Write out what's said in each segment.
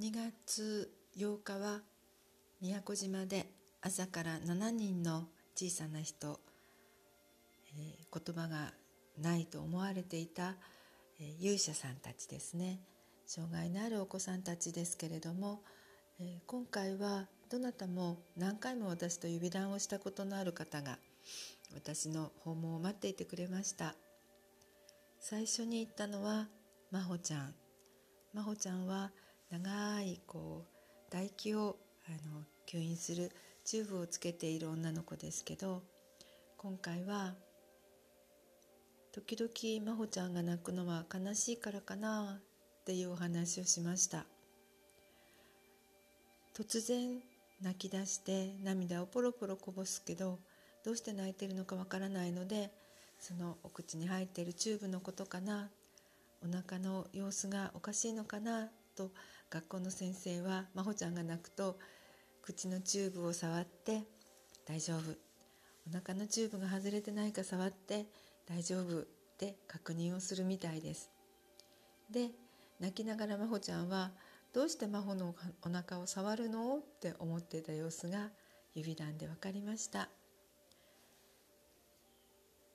2月8日は宮古島で朝から7人の小さな人、えー、言葉がないと思われていた、えー、勇者さんたちですね。障害のあるお子さんたちですけれども、えー、今回はどなたも何回も私と指談をしたことのある方が私の訪問を待っていてくれました。最初に言ったのは真帆ちゃん。真帆ちゃんは長いこう唾液をあの吸引するチューブをつけている女の子ですけど今回は時々真帆ちゃんが泣くのは悲しいからかなっていうお話をしました。突然泣き出して涙をポロポロこぼすけどどうして泣いてるのかわからないのでそのお口に入っているチューブのことかなお腹の様子がおかしいのかなと学校の先生は真帆ちゃんが泣くと口のチューブを触って「大丈夫」お腹のチューブが外れてないか触って「大丈夫」って確認をするみたいです。で泣きながら真帆ちゃんは「どうして真帆のお腹を触るの?」って思ってた様子が指談で分かりました。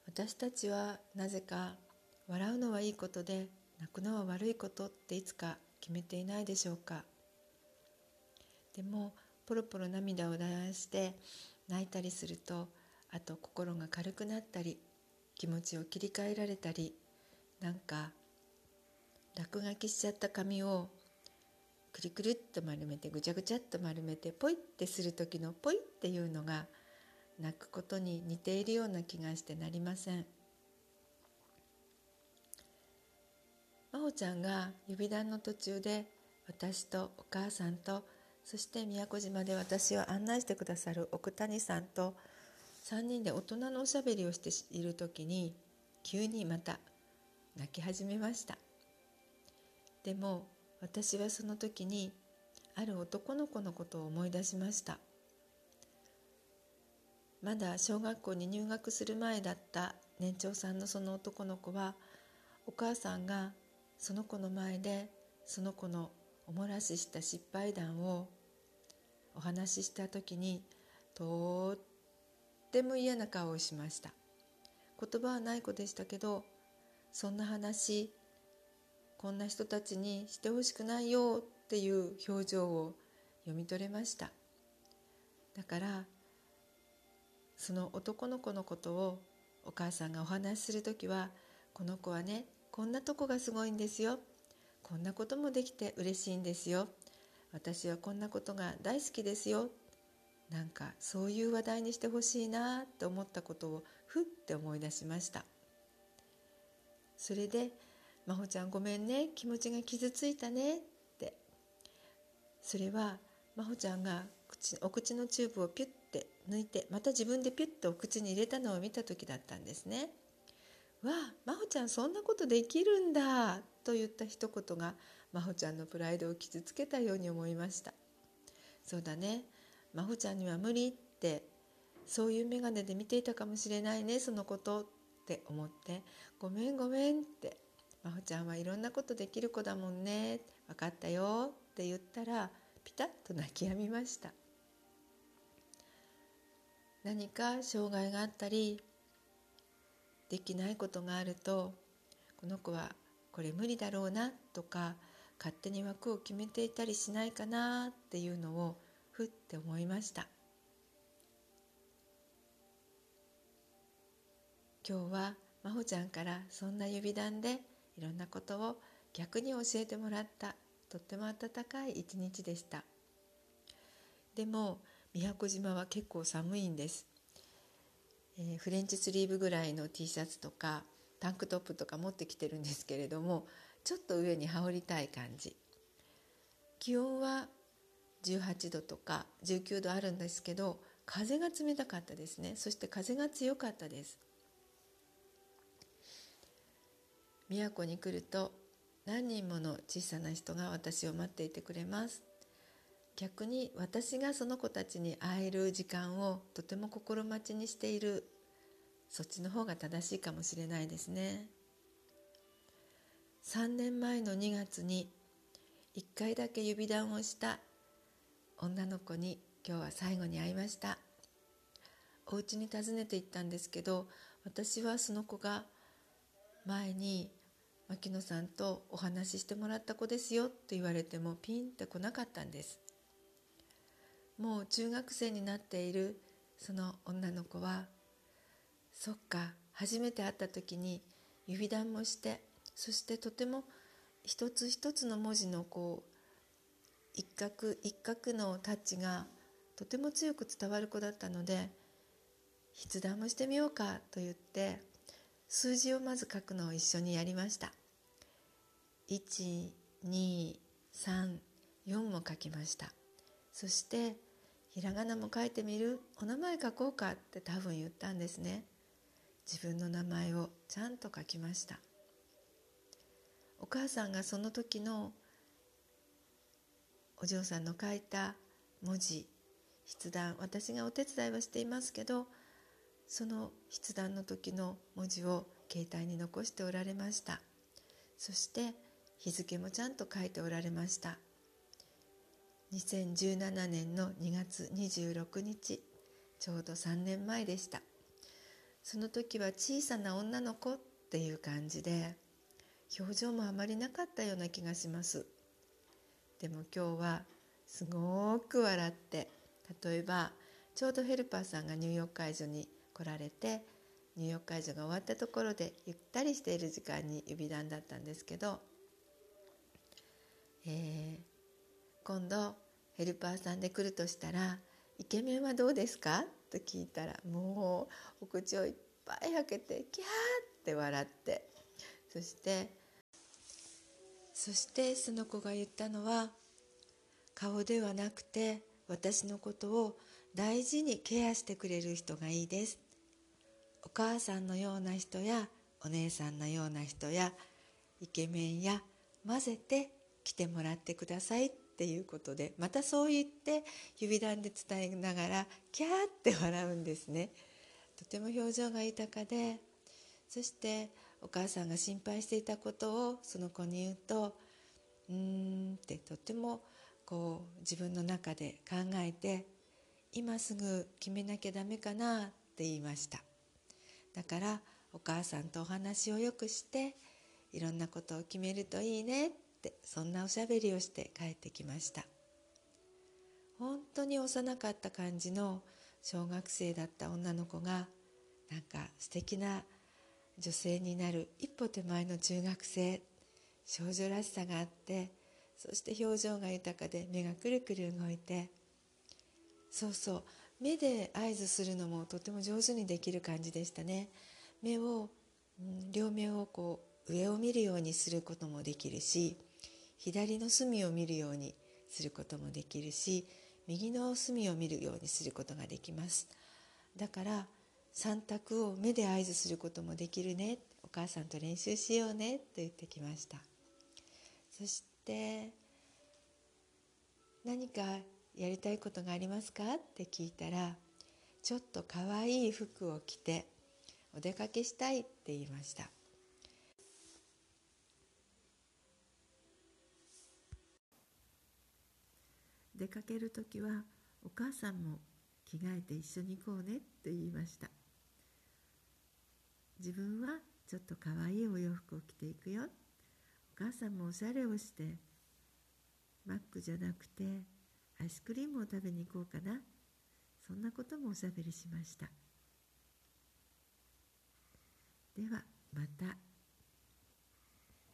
私たちはなぜか笑うのはいいことで泣くのは悪いことっていつか決めていないでしょうか。でもポロポロ涙を出して泣いたりするとあと心が軽くなったり気持ちを切り替えられたりなんか落書きしちゃった紙をくるくるっと丸めてぐちゃぐちゃっと丸めてポイってする時のポイっていうのが泣くことに似ているような気がしてなりません。真帆ちゃんが指談の途中で私とお母さんとそして宮古島で私を案内してくださる奥谷さんと3人で大人のおしゃべりをしている時に急にまた泣き始めました。でも私はその時にある男の子のことを思い出しました。まだ小学校に入学する前だった年長さんのその男の子はお母さんがその子の前でその子のおもらしした失敗談をお話しした時にとっても嫌な顔をしました。言葉はない子でしたけどそんな話こんな人たちにしてほしくないよっていう表情を読み取れました。だからその男の子のことをお母さんがお話しする時はこの子はねこんなとこがすごいんですよ。こんなこともできて嬉しいんですよ。私はこんなことが大好きですよ。なんかそういう話題にしてほしいなと思ったことをふって思い出しました。それで「真帆ちゃんごめんね。気持ちが傷ついたね」って。それは真帆ちゃんが口お口のチューブをピュッて抜いてまた自分でピュッとお口に入れたのを見た時だったんですね。わあ真帆ちゃんそんなことできるんだと言った一言が真帆ちゃんのプライドを傷つけたように思いました。そうだね。真帆ちゃんには無理ってそういう眼鏡で見ていたかもしれないねそのことって思ってごめんごめんって真帆ちゃんはいろんなことできる子だもんね分かったよって言ったらピタッと泣き止みました。何か障害があったりできないことがあるとこの子はこれ無理だろうなとか勝手に枠を決めていたりしないかなっていうのをふって思いました。今日は真帆ちゃんからそんな指談でいろんなことを逆に教えてもらった。とっても温かい一日でした。でも宮古島は結構寒いんです、えー、フレンチスリーブぐらいの T シャツとかタンクトップとか持ってきてるんですけれどもちょっと上に羽織りたい感じ。気温は18度とか19度あるんですけど風が冷たかったですね。そして風が強かったです。宮古に来ると何人もの小さな人が私を待っていてくれます。逆に私がその子たちに会える時間をとても心待ちにしているそっちの方が正しいかもしれないですね。3年前の2月に1回だけ指談をした女の子に今日は最後に会いました。お家に訪ねて行ったんですけど私はその子が前に牧野さんとお話ししてもらった子ですよって言われてもピンって来なかったんです。もう中学生になっているその女の子はそっか初めて会った時に指談もしてそしてとても一つ一つの文字のこう一画一画のタッチがとても強く伝わる子だったので筆談もしてみようかと言って数字をまず書くのを一緒にやりました。1234も書きました。そしてひらがなも書いてみるお名前書こうかって多分言ったんですね。自分の名前をちゃんと書きました。お母さんがその時のお嬢さんの書いた文字筆談私がお手伝いはしていますけどその筆談の時の文字を携帯に残しておられました。そして日付もちゃんと書いておられました。2017年の2月26日ちょうど3年前でした。その時は小さな女の子っていう感じで表情もあまりなかったような気がします。でも今日はすごく笑って例えばちょうどヘルパーさんが入浴介助に来られて入浴介助が終わったところでゆったりしている時間に指談だったんですけど、えー、今度ヘルパーさんで来るとしたら「イケメンはどうですか?」と聞いたらもうお口をいっぱい開けてキャーって笑ってそしてそしてその子が言ったのは顔ではなくて私のことを大事にケアしてくれる人がいいですお母さんのような人やお姉さんのような人やイケメンや混ぜて来てもらってくださいっていうことでまたそう言って指談で伝えながらキャーって笑うんですね。とても表情が豊かでそしてお母さんが心配していたことをその子に言うと「うーん」ってとてもこう自分の中で考えて今すぐ決めなきゃダメかなって言いました。だからお母さんとお話をよくしていろんなことを決めるといいねってそんなおしゃべりをして帰ってきました。本当に幼かった感じの小学生だった女の子がなんか素敵な女性になる一歩手前の中学生少女らしさがあってそして表情が豊かで目がくるくる動いてそうそう目で合図するのもとても上手にできる感じでしたね。目を、うん、両目をこう上を見るようにすることもできるし左の隅を見るようにすることもできるし右の隅を見るようにすることができます。だから3択を目で合図することもできるね。お母さんと練習しようね。と言ってきました。そして何かやりたいことがありますか？って聞いたらちょっとかわいい服を着てお出かけしたいって言いました。出かける時はお母さんも着替えて一緒に行こうねって言いました。自分はちょっとかわいいお洋服を着ていくよ。お母さんもおしゃれをしてマックじゃなくてアイスクリームを食べに行こうかな。そんなこともおしゃべりしました。ではまた。